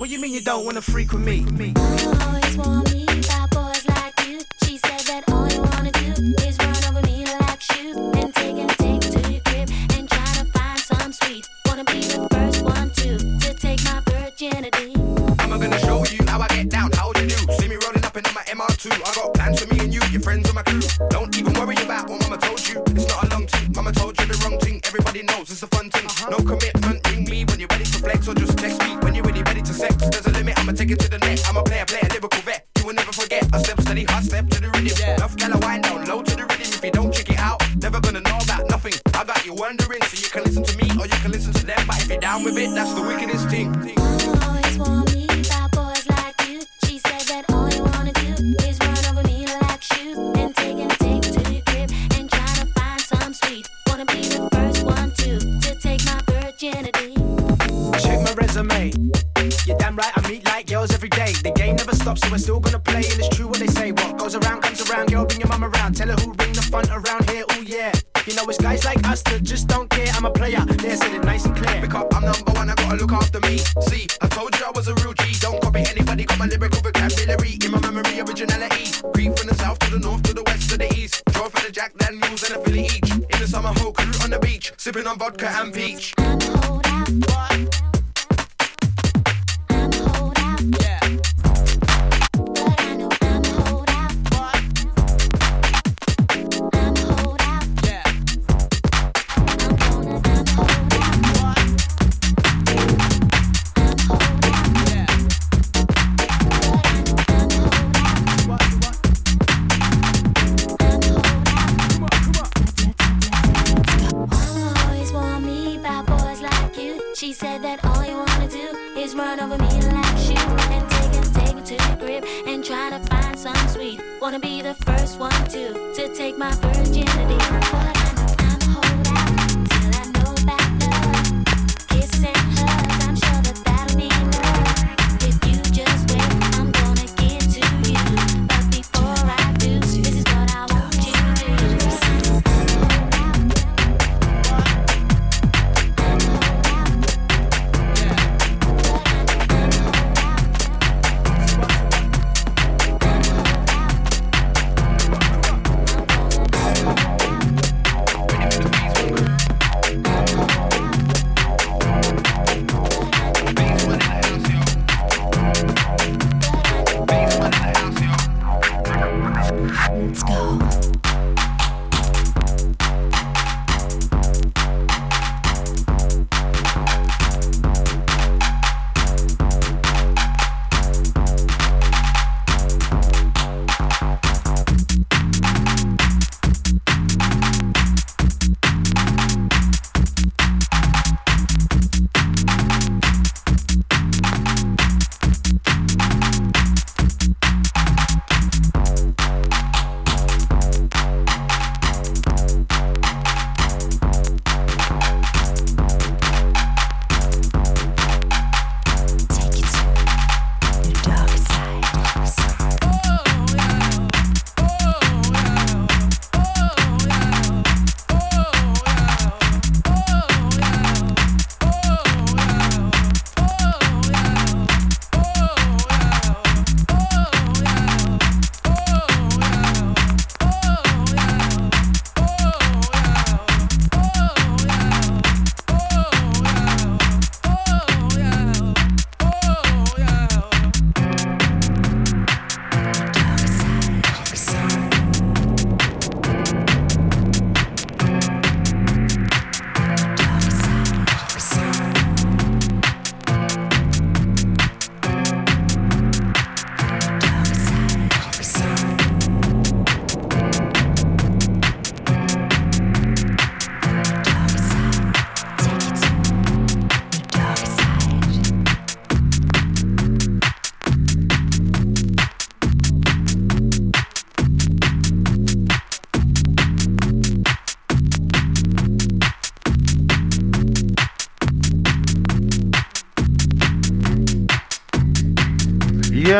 What you mean you don't wanna freak with me?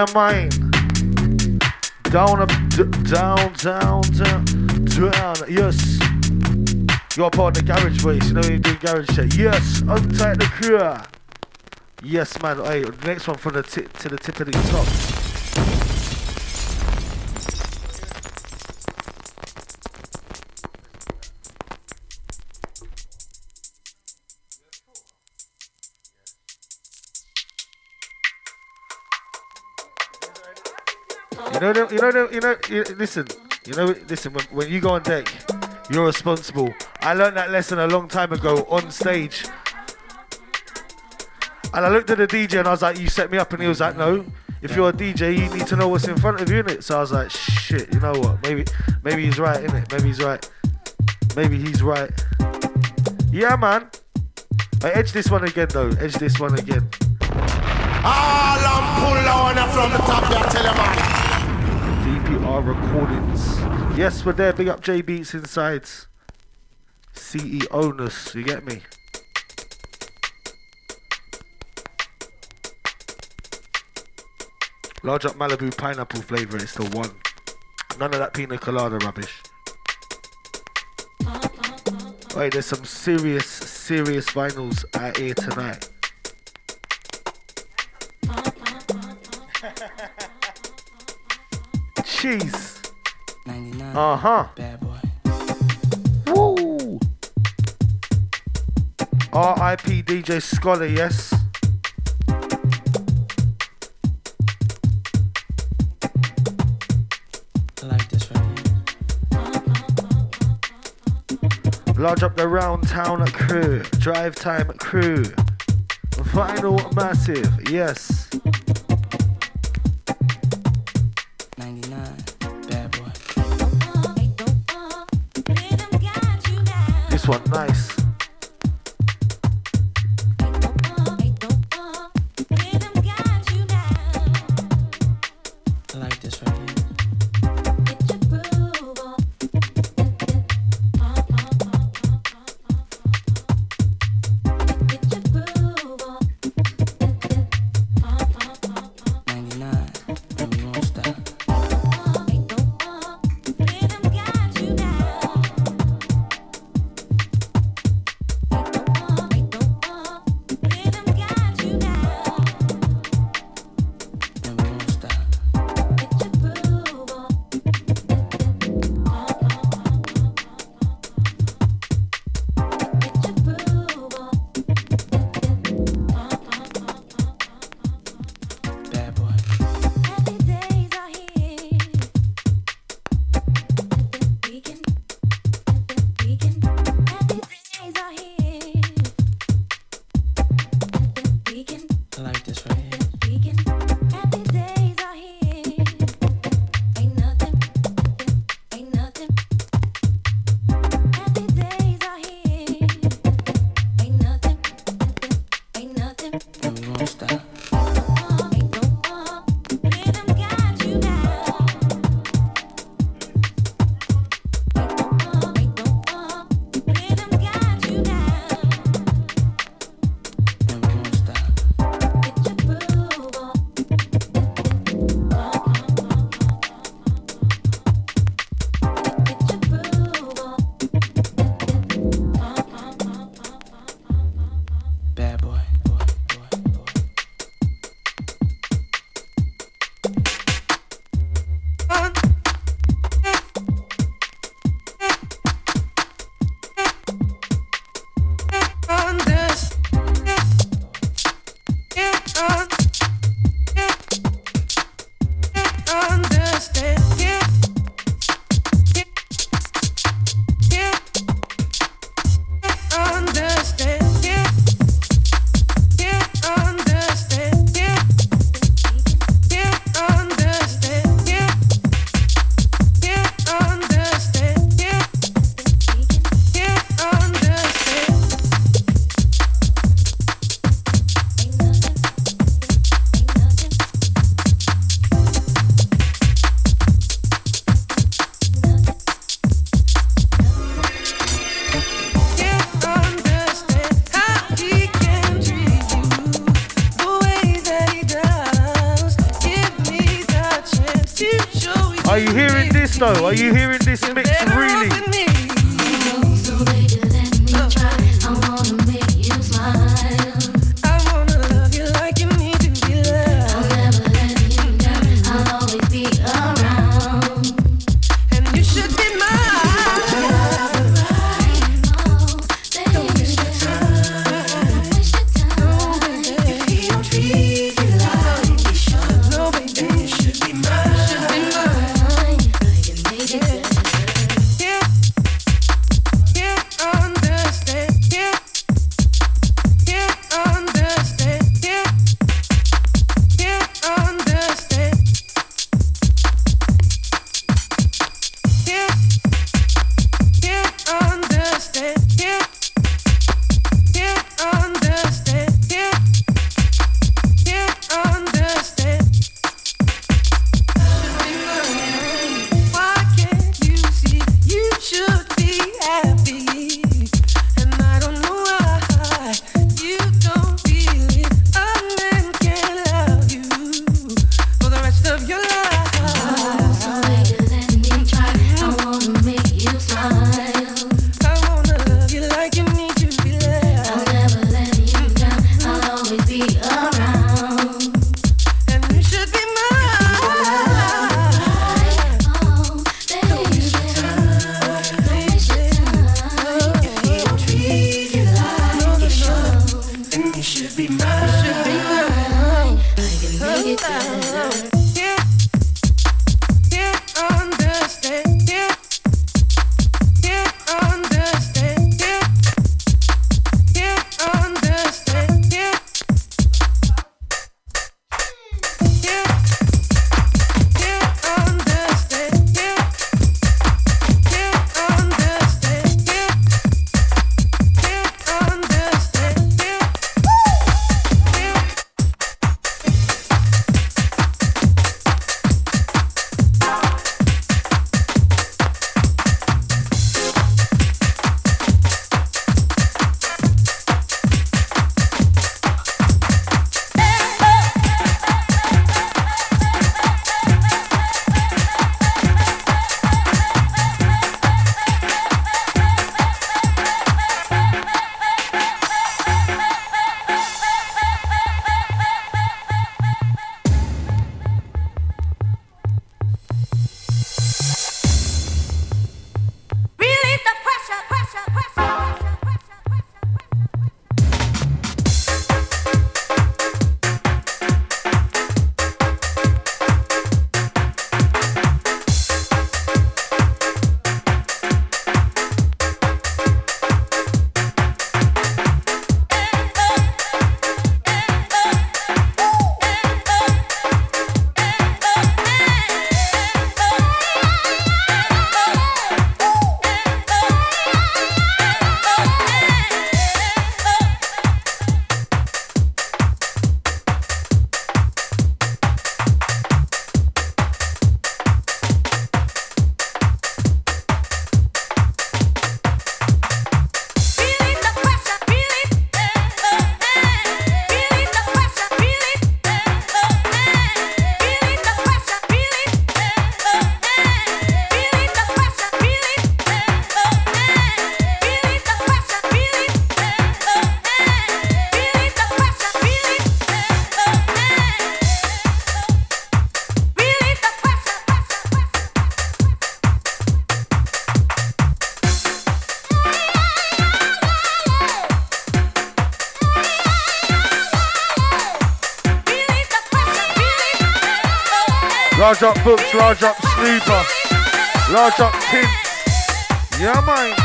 Yeah, mine. Down, up, down, down, down, down. Yes. You're part of the garage race. You know you do garage shit. Yes. untie the crew. Yes, man. Hey, next one from the tip to the tip of the top. You know, you know, you. Listen, you know. Listen, when, when you go on deck, you're responsible. I learned that lesson a long time ago on stage. And I looked at the DJ and I was like, "You set me up," and he was like, "No. If you're a DJ, you need to know what's in front of you, innit?" So I was like, "Shit, you know what? Maybe, maybe he's right, innit? Maybe he's right. Maybe he's right." Yeah, man. I edge this one again, though. Edge this one again. All I'm down from the top, tell you, man. DPR Recordings. Yes, we're there. Big up J Beats inside. CEO ness, you get me? Large up Malibu pineapple flavour, it's the one. None of that pina colada rubbish. Uh-huh. Wait, there's some serious, serious vinyls out here tonight. Jeez. 99. Uh huh. Bad boy. Woo! R.I.P. DJ Scholar, yes. I like this right here. Large up the round town crew. Drive time crew. Vinyl massive, yes. One nice. Large up books, large up sleeper, large up tin. Yeah, man.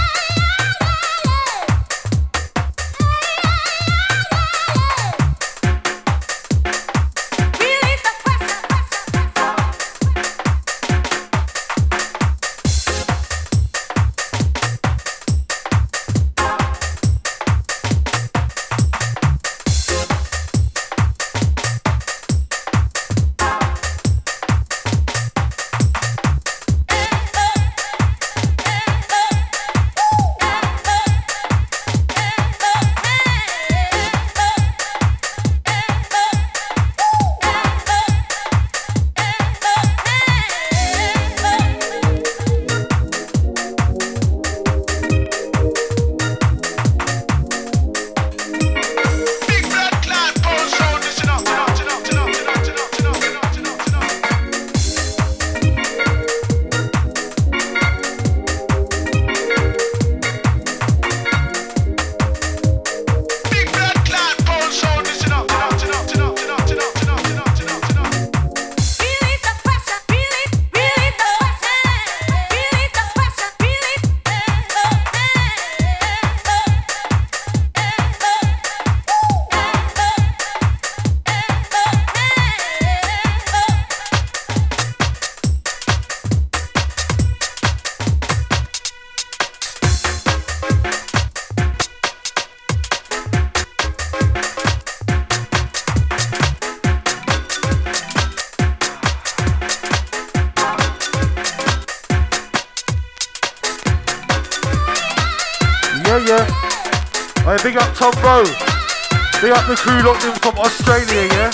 Crew locked in from Australia, yeah?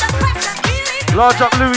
Large up Lou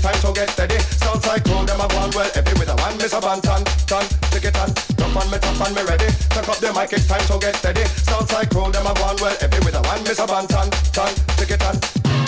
it's time to get steady. Sounds like cool, them a gone well every with a one. Miss a band, tan, tan, take it on. Top on me, tap on me ready. Tuck up the mic, it's time to get steady. Sounds like cool, them a gone well every with a one. Miss a band, tan, tan, take it on.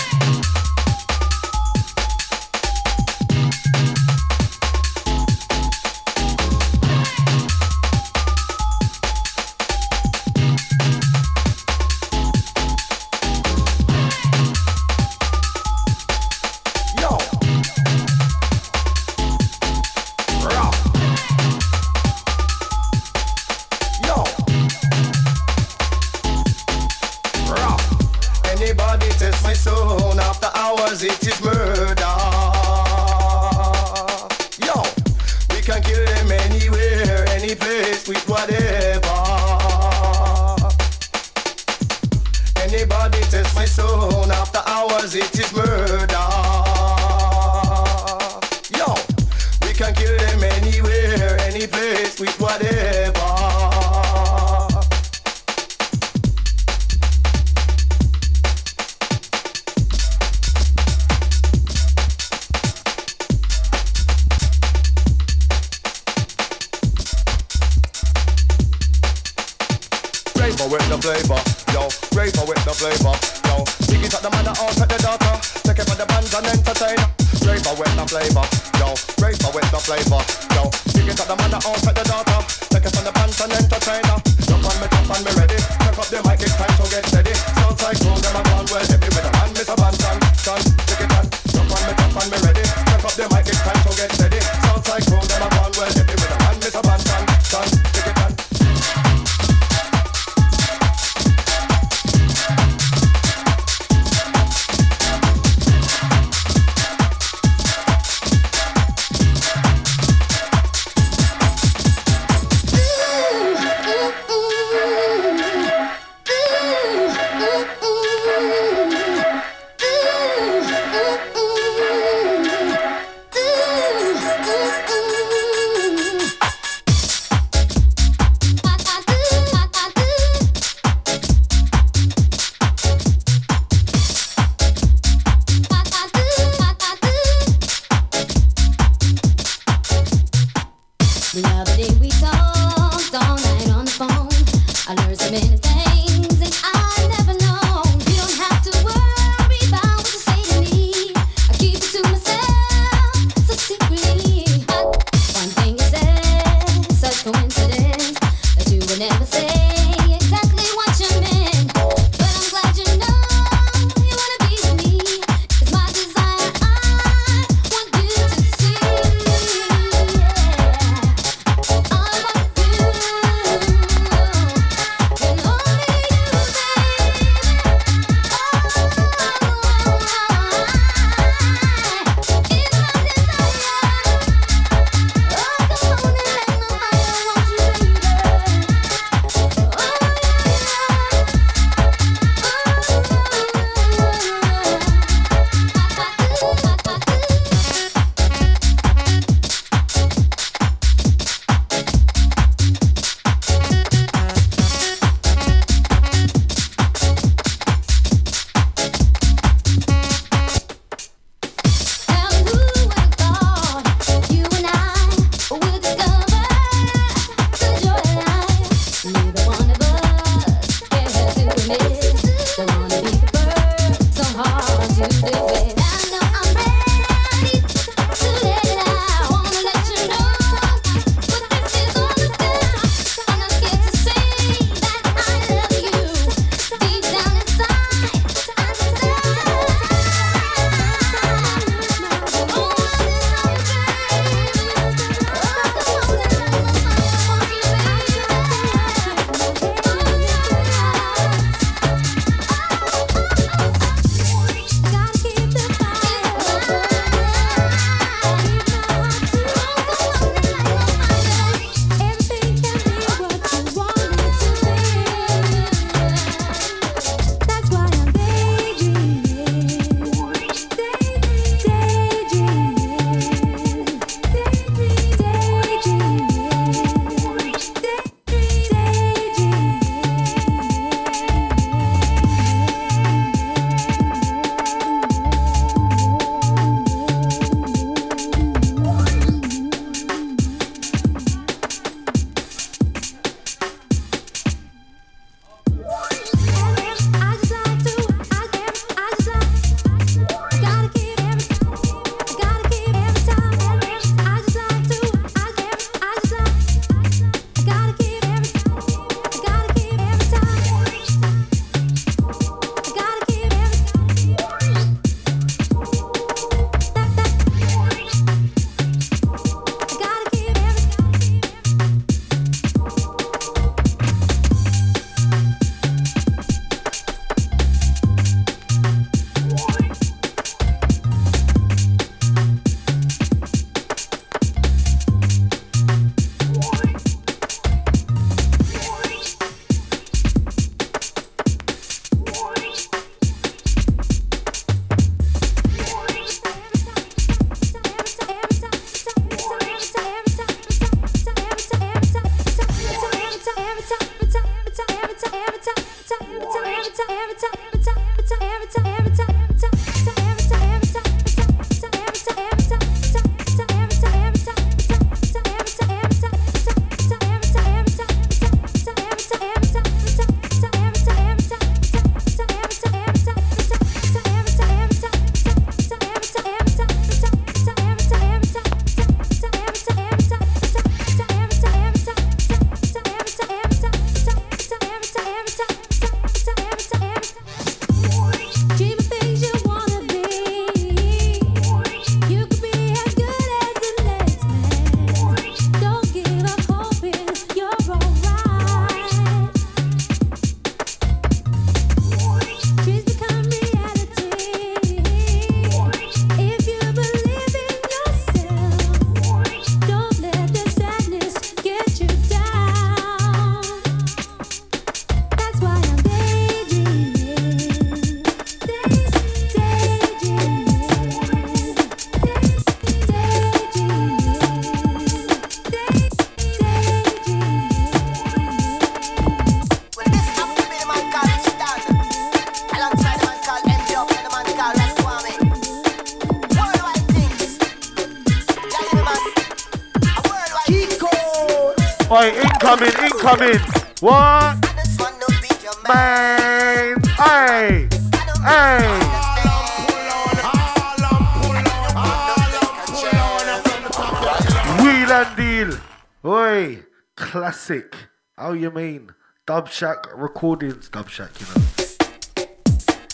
Shack recordings. Dub Shack, you know.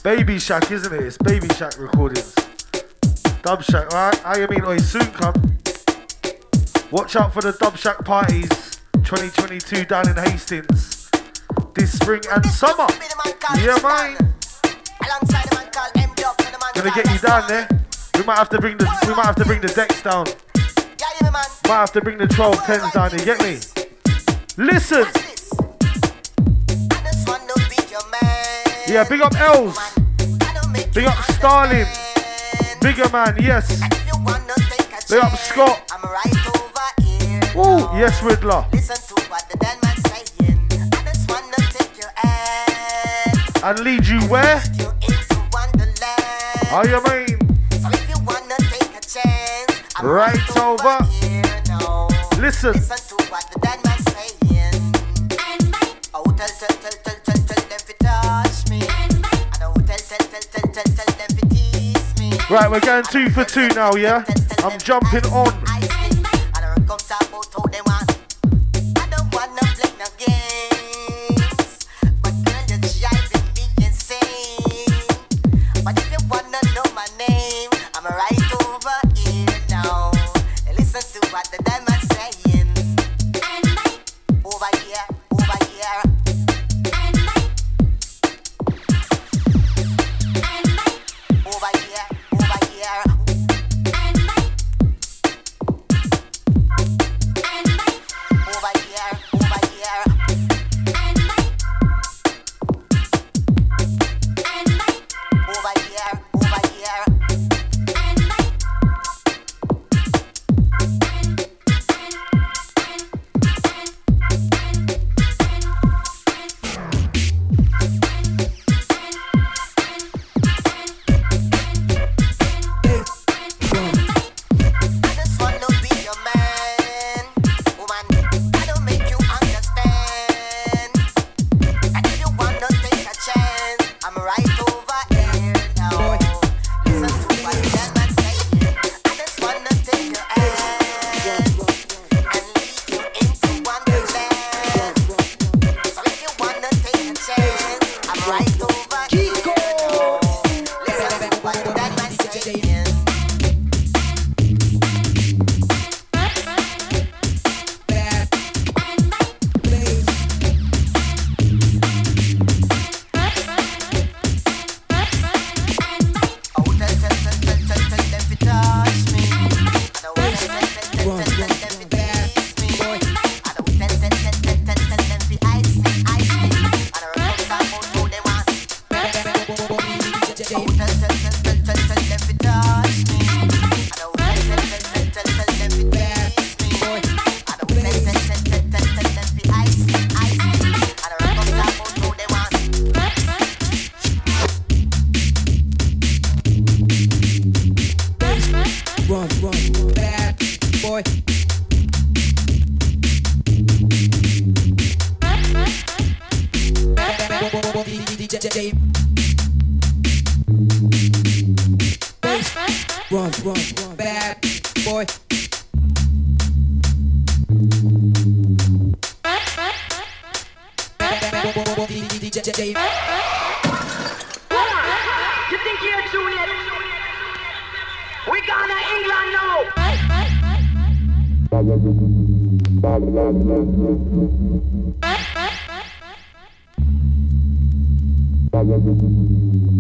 Baby Shack, isn't it? It's Baby Shack recordings. Dub Shack? How you mean? Oi, soon come. Watch out for the Dub Shack parties 2022 down in Hastings this spring and summer. Yeah, man. Gonna get you down there. We might have to bring the we might have to bring the decks down. Might have to bring the 12 pens down there. Get me? Listen. Yeah, big up Els. Big up Starling. Bigger man, yes. Big up Scott. Oh, yes, Riddler. And lead you where? How you mean? Right over. Listen. Right, we're going two for two now, yeah? I'm jumping on.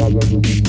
DJ.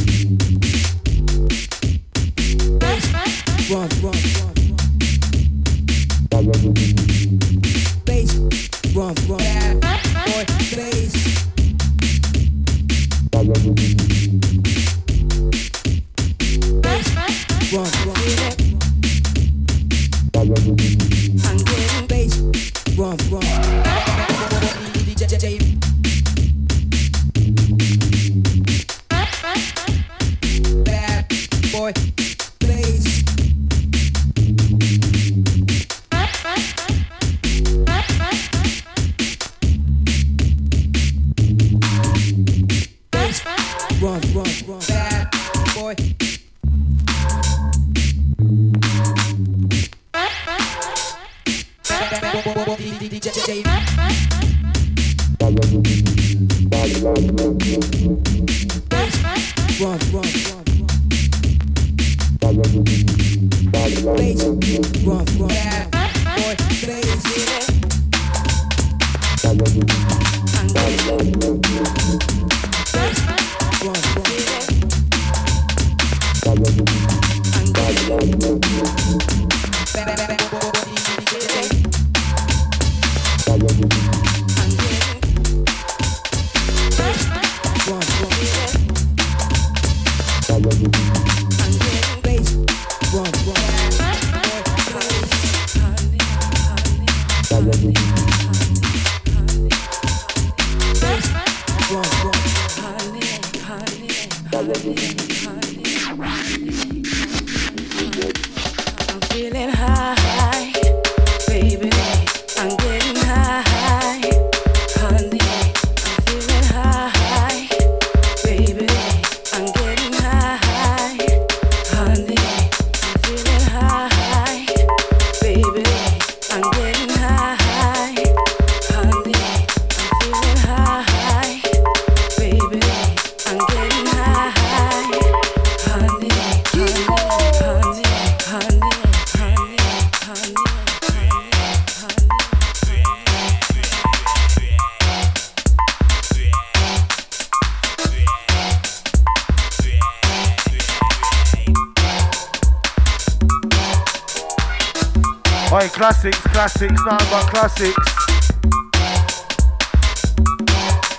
Oi, classics, classics, nothing but classics.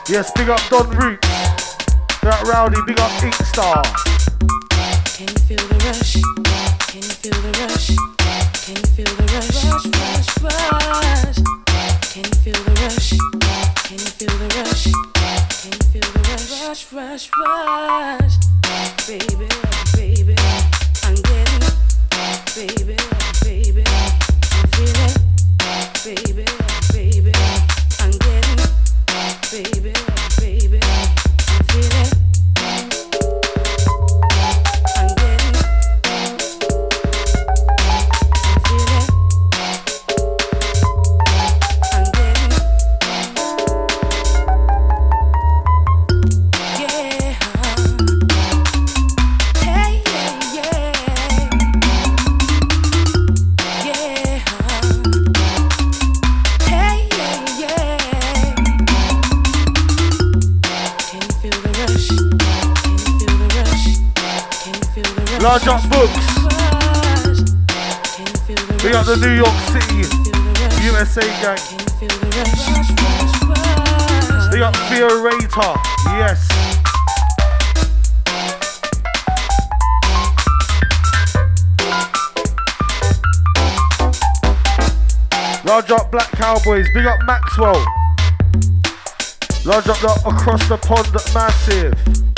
Yes, big up Don Roots. That rowdy, big up Inkstar. Can you feel the rush? Can you feel the rush? Can you feel the rush? Rush, rush, rush. Can you feel the rush? Can you feel the rush? Can you feel the rush? Rush, rush, rush. Baby. Large up books. We got the New York City, USA gang. We got Fiorata, yes. Large up Black Cowboys, big up Maxwell. Large up the, across the pond, massive.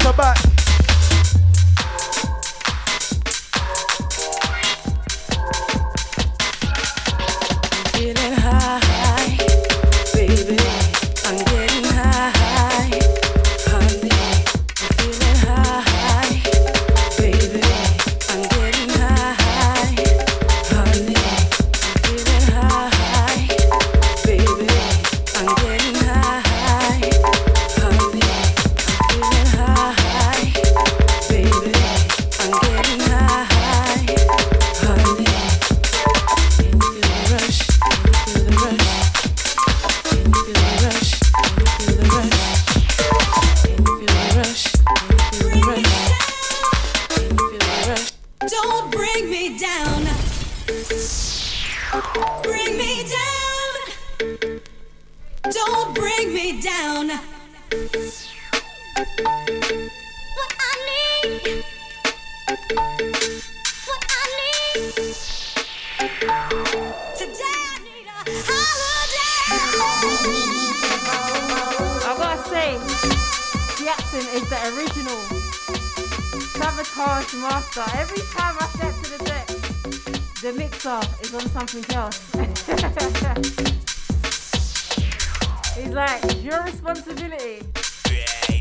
So Master, every time I step to the deck, the mixer is on something else. He's like, your responsibility. Yeah.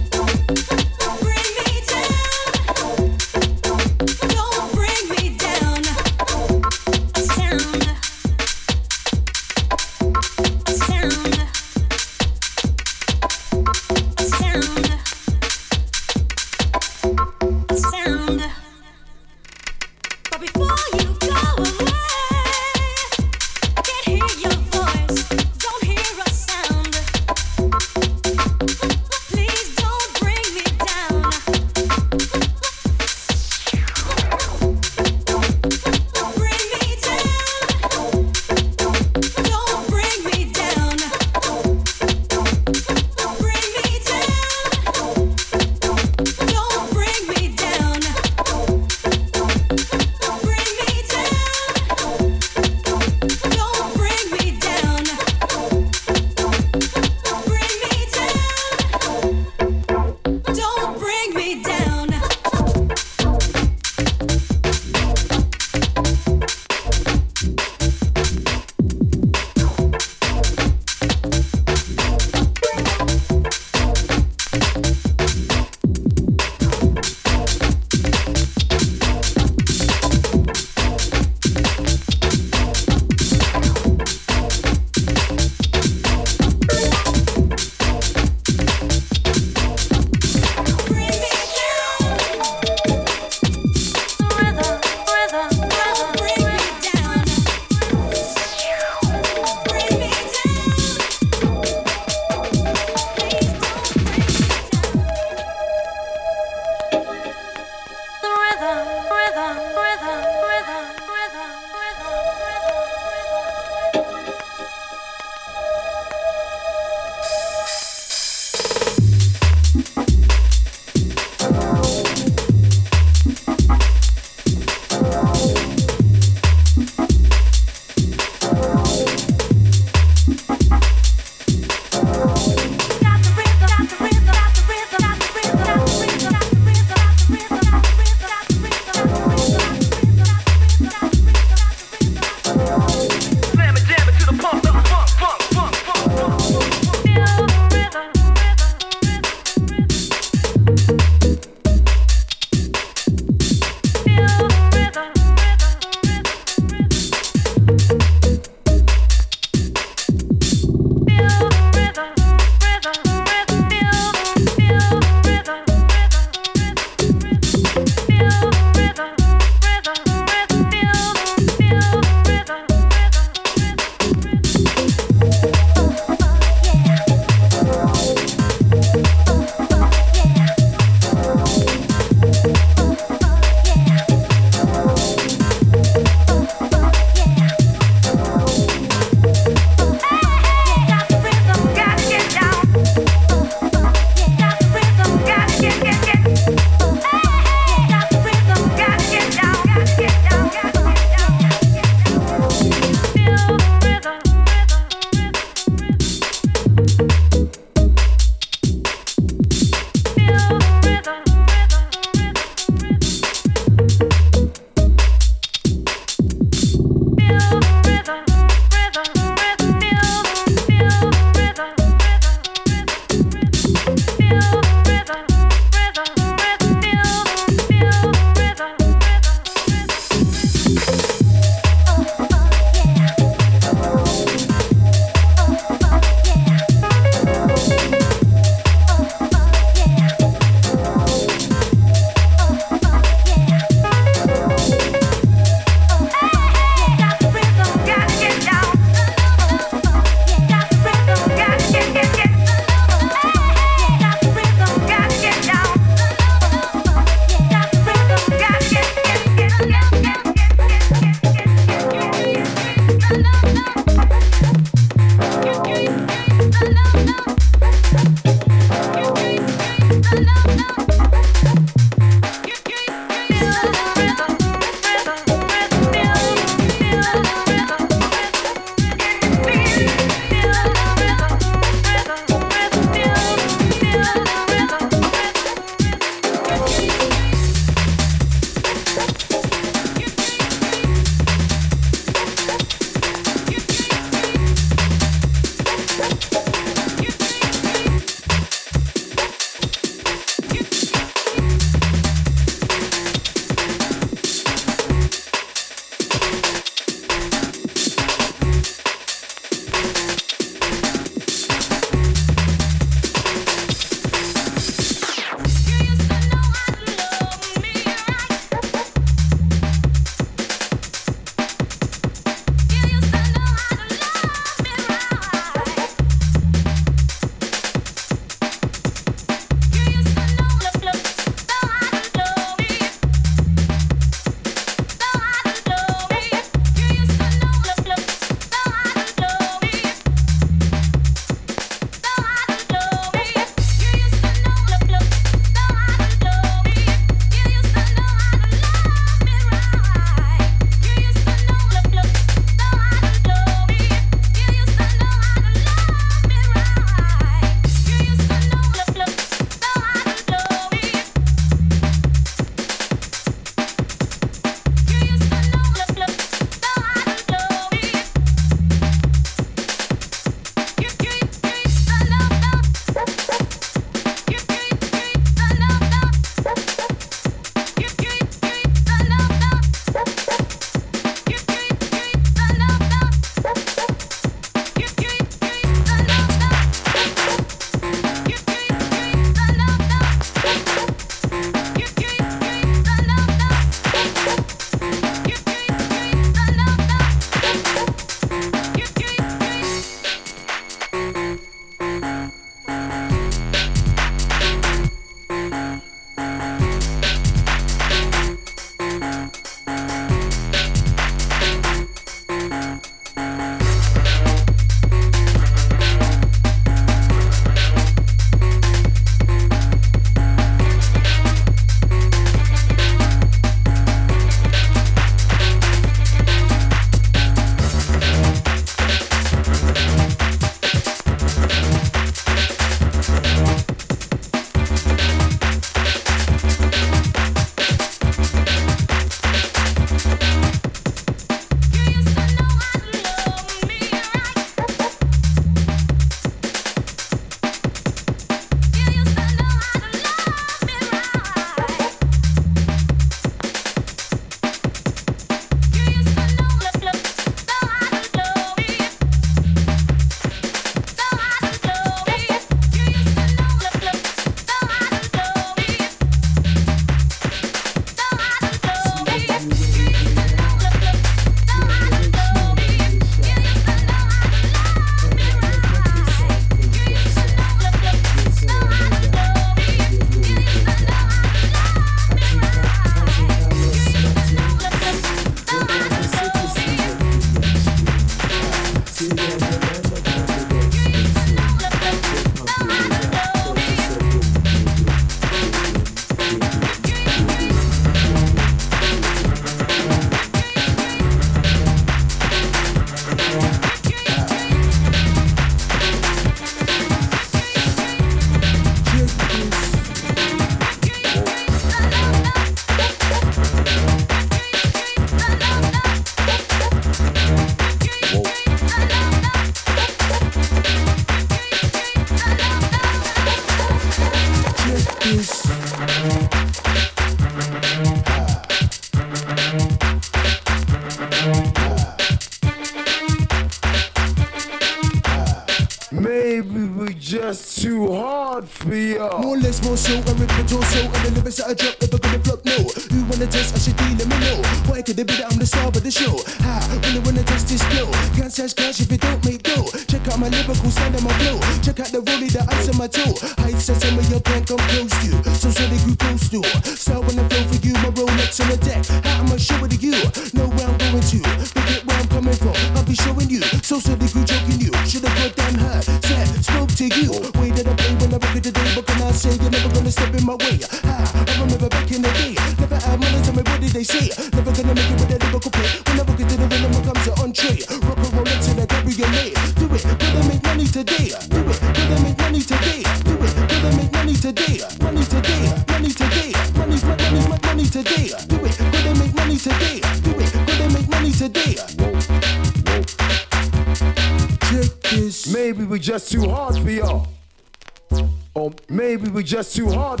Just too hard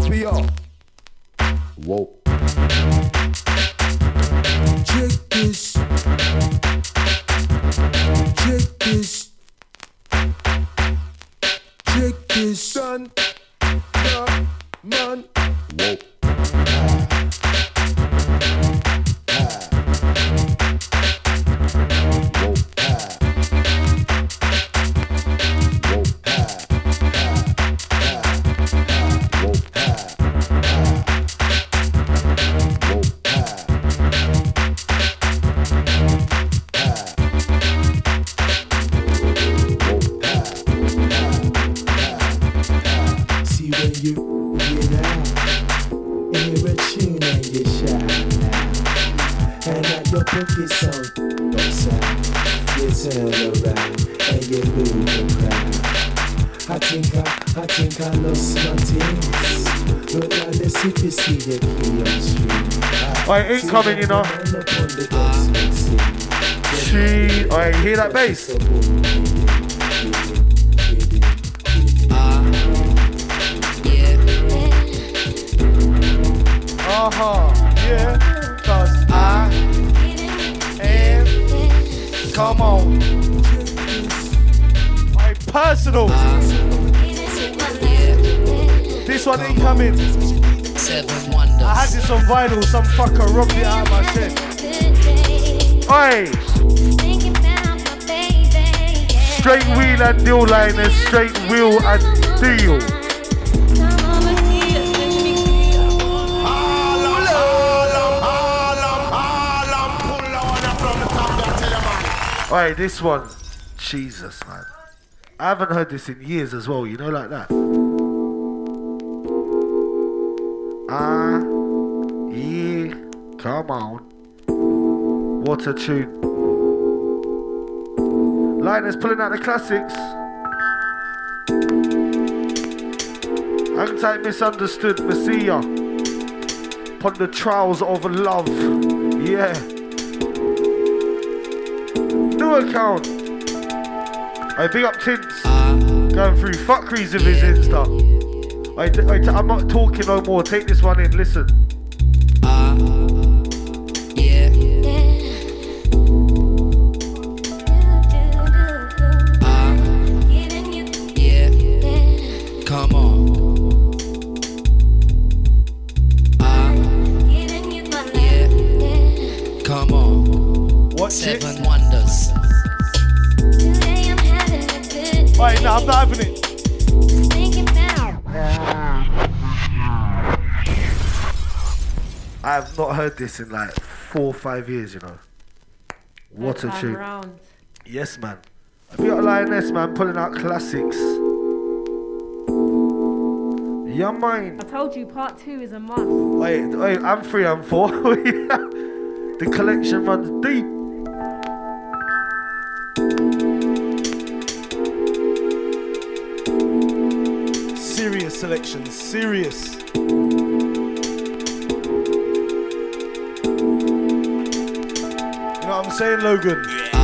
and you move I think I, I think I lost my things But now the city see the key on street it ain't coming, you know. She, you hear that bass? Uh huh, yeah. Cause I am. Come on. Personal. This one ain't coming. I had this on vinyl, some fucker robbed it out of my chest. Oi! Straight wheel and deal and straight wheel and deal. Alright, this one, Jesus, man. I haven't heard this in years as well, you know, like that. Ah, yeah, come on. What a tune. Lioness pulling out the classics. Tight, misunderstood, Messiah. Upon the trials of love. Yeah. New account. I big up Tints. Going through fuckeries of his Insta. I, I, I'm not talking no more. Take this one in. Listen. Heard this in like four or five years, you know. What a Time tune. round. Yes, man. I be a lioness, man, pulling out classics. Yeah, mine. I told you part two is a must. Wait, wait, I'm three, I'm four. the collection runs deep. Serious selection, serious. I'm saying, Logan?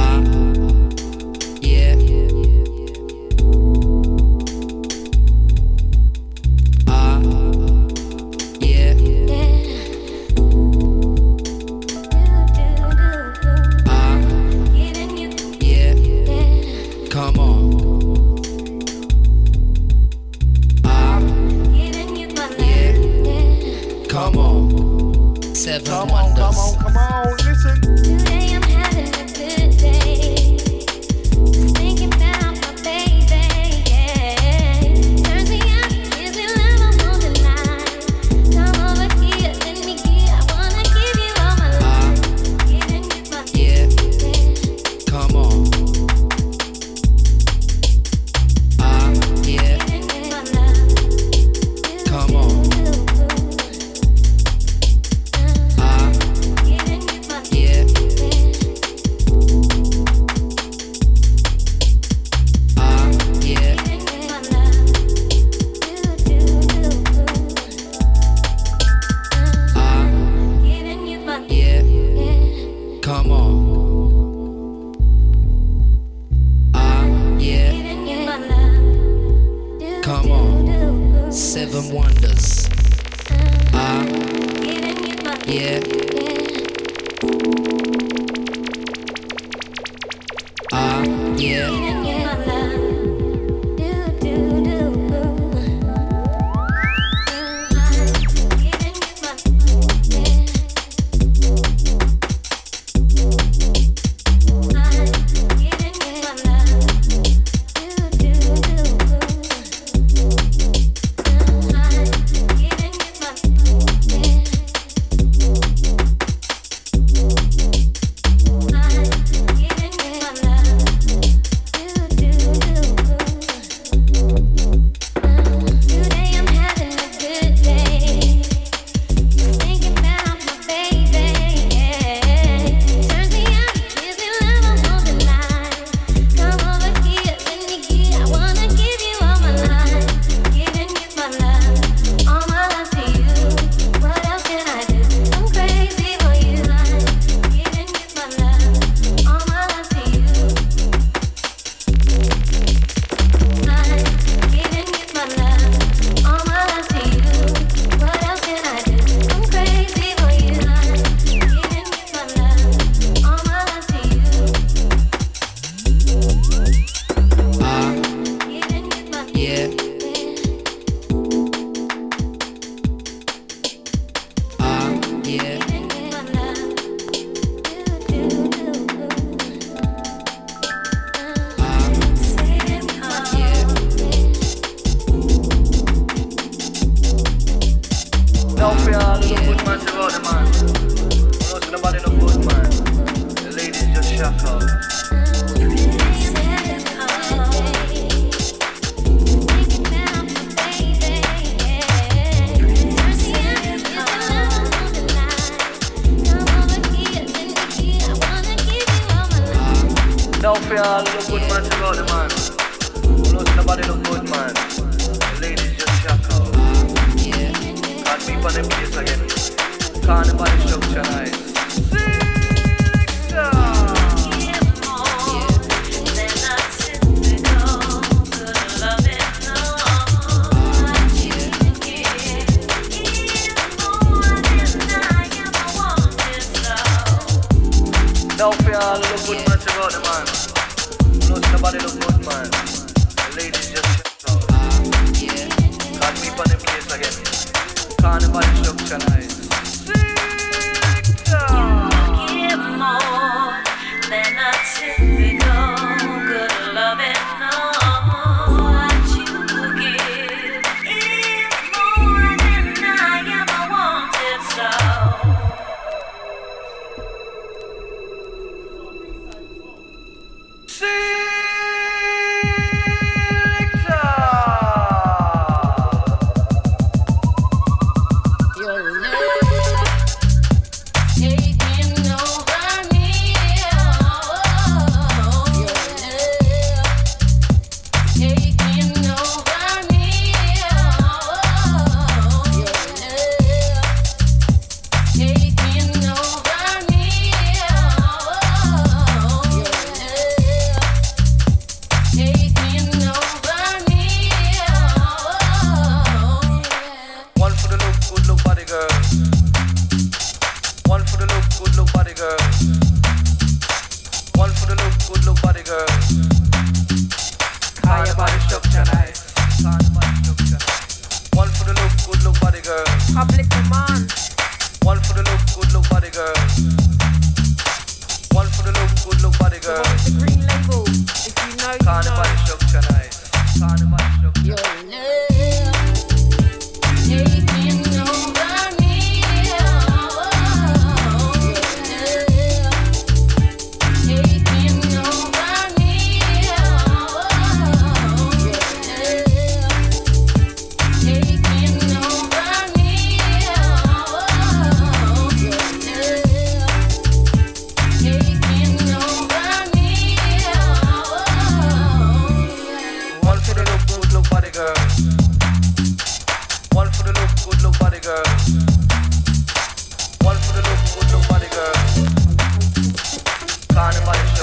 sounded like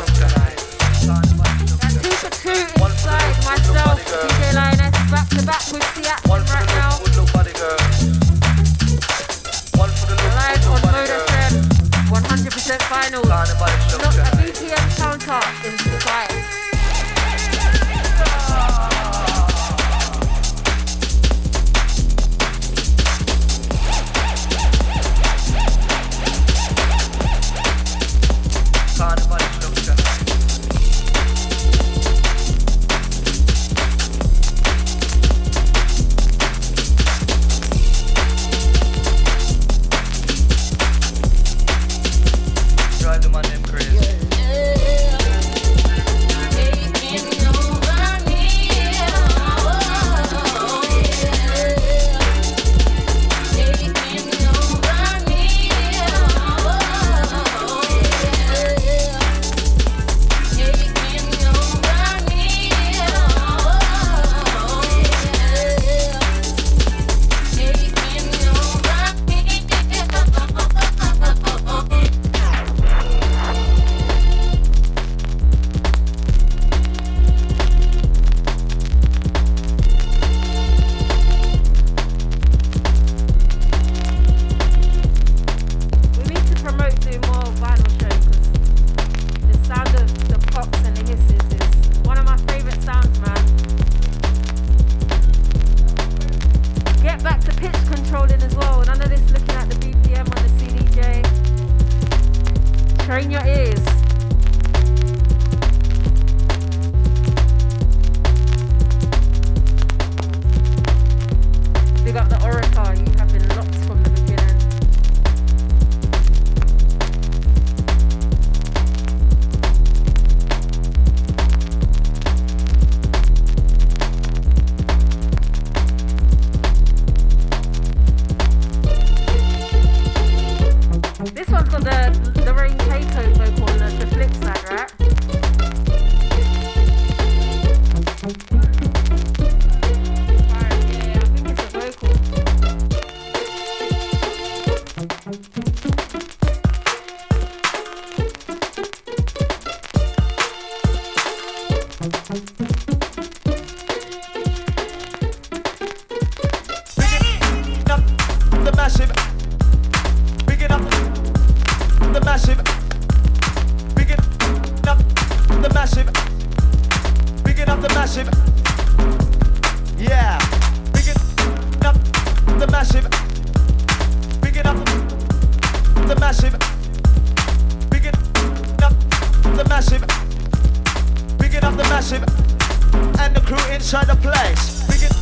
massive and the crew inside the place. Bigging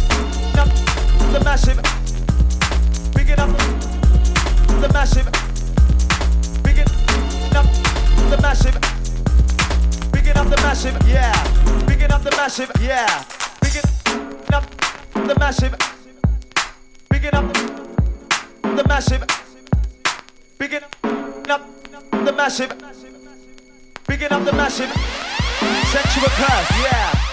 up the massive. Bigging up the massive. Bigging up the massive. Bigging up the massive, yeah. Bigging up the massive, yeah. Bigging up the massive. Bigging up the massive. Bigging up the massive. Bigging up the massive. Sexual curse, yeah.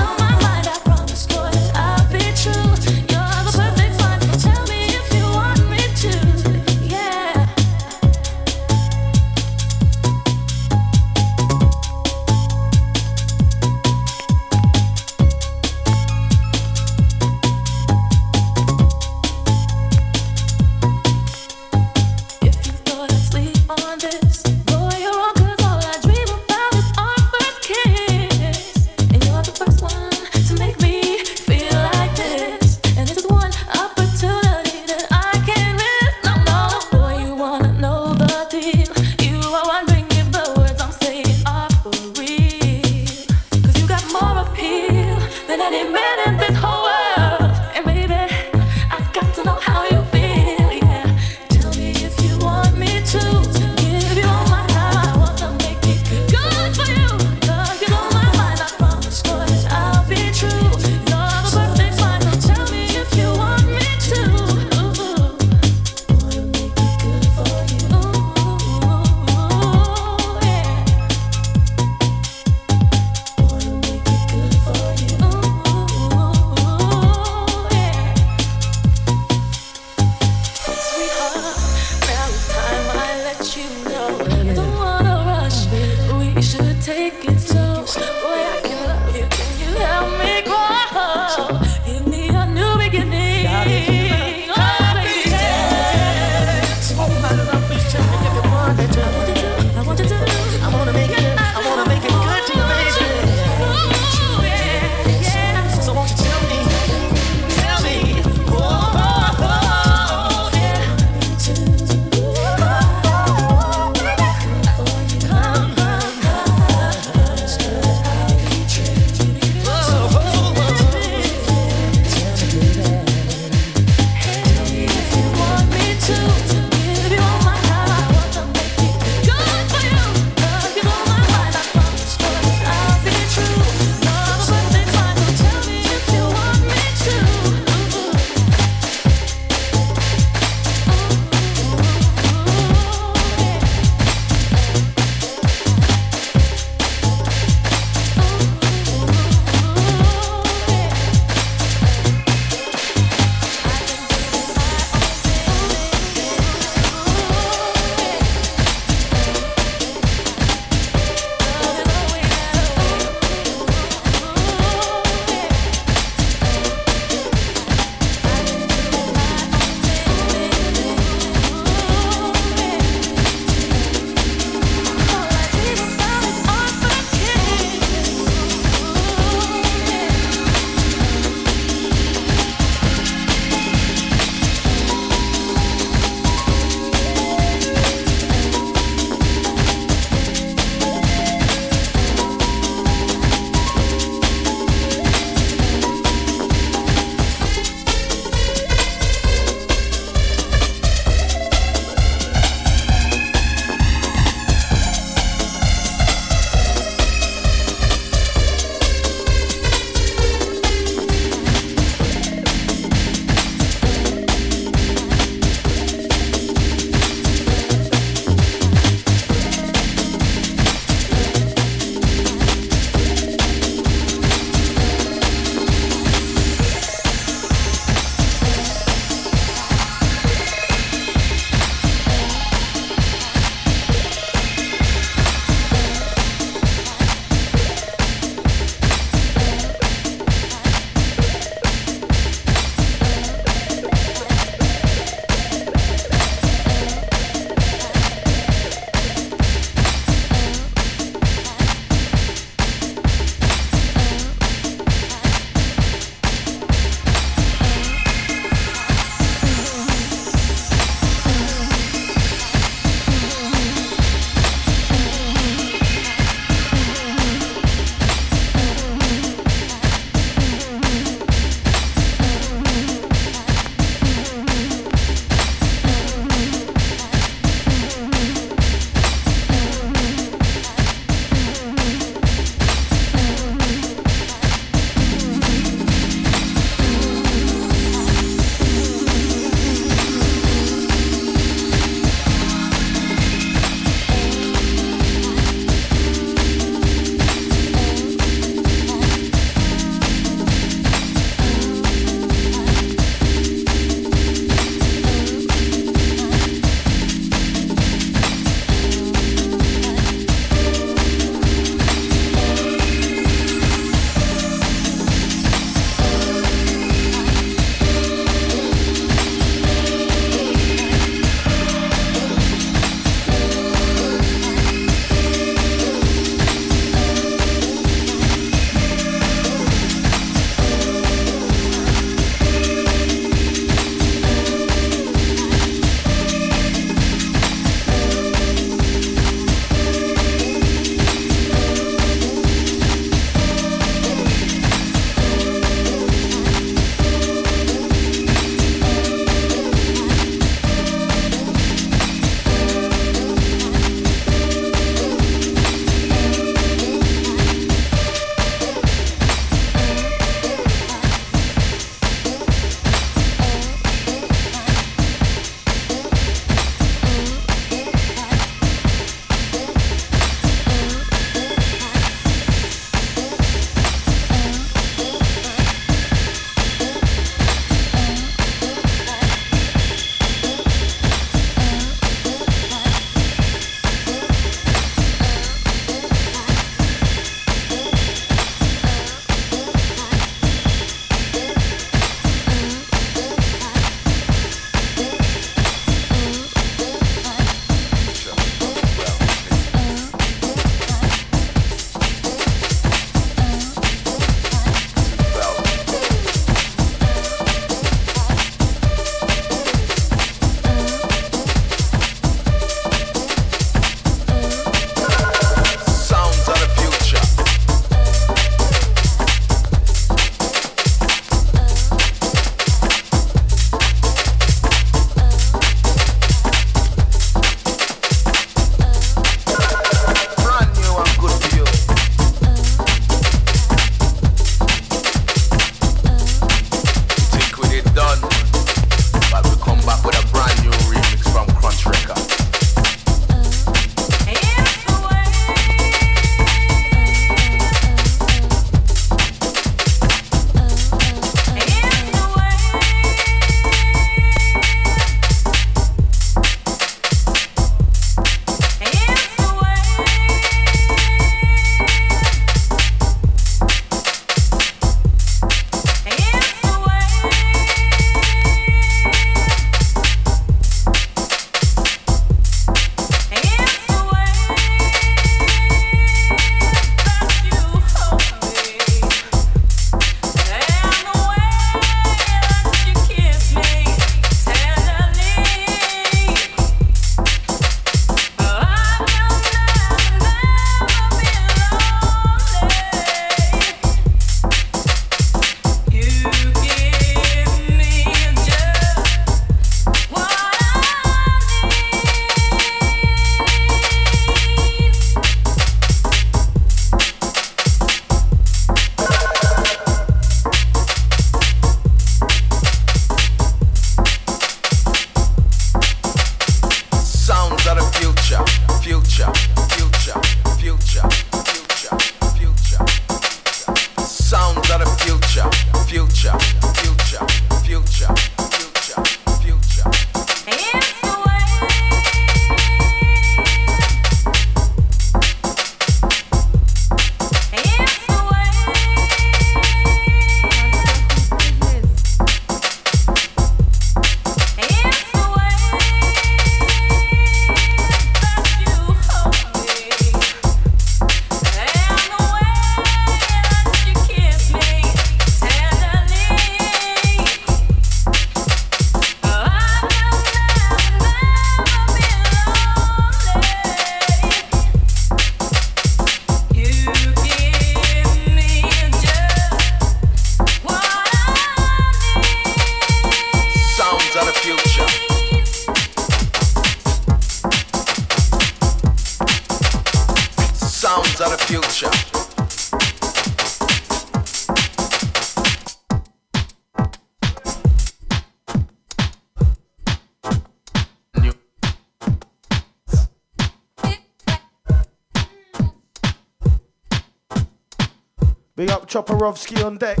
On deck.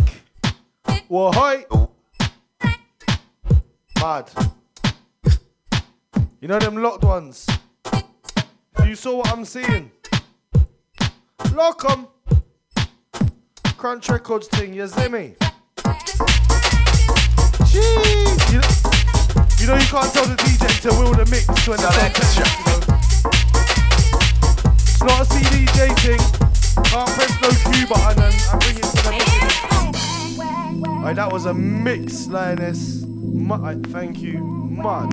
Hi. Mad. You know them locked ones? You saw what I'm seeing? Lock 'em. Crunch Records thing, you see me? Jeez. You know, you know you can't tell the DJ to will the mix when it's on you know? It's not a CDJ thing. Can't press no cue button and, and bring it to the mix. Alright, that was a mix, Lioness. Mu- thank you. Mud.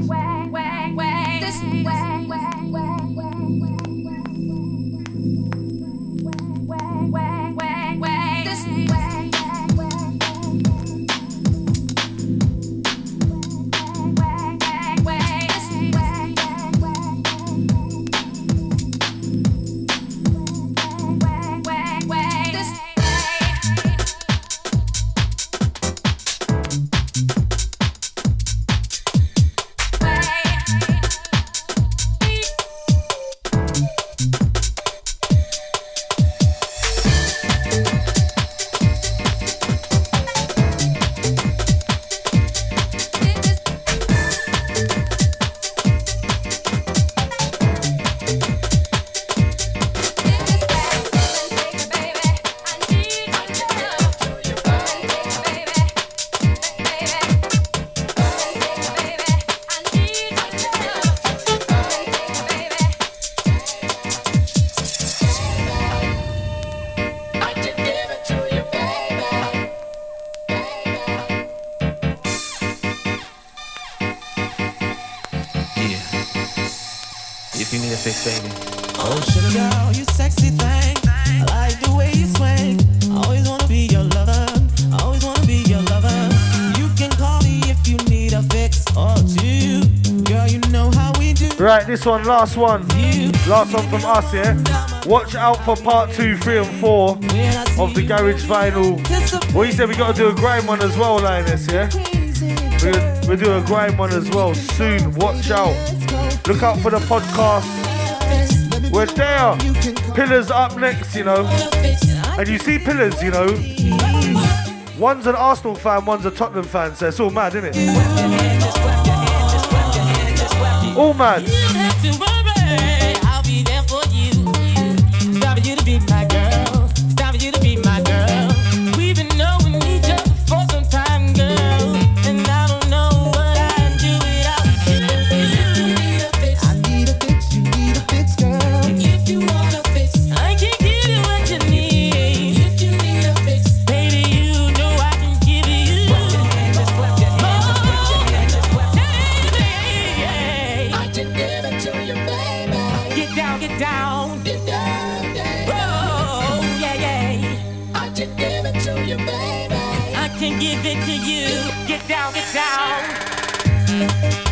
One, last one. Last one from us, yeah? Watch out for part two, three, and four of the Garage Vinyl. Well, you said we got to do a grind one as well, Lioness, yeah? We'll, we'll do a grind one as well soon. Watch out. Look out for the podcast. We're there. Pillars up next, you know. And you see Pillars, you know. One's an Arsenal fan, one's a Tottenham fan, so it's all mad, isn't it? All mad. To I can give it to you. Get down, get down.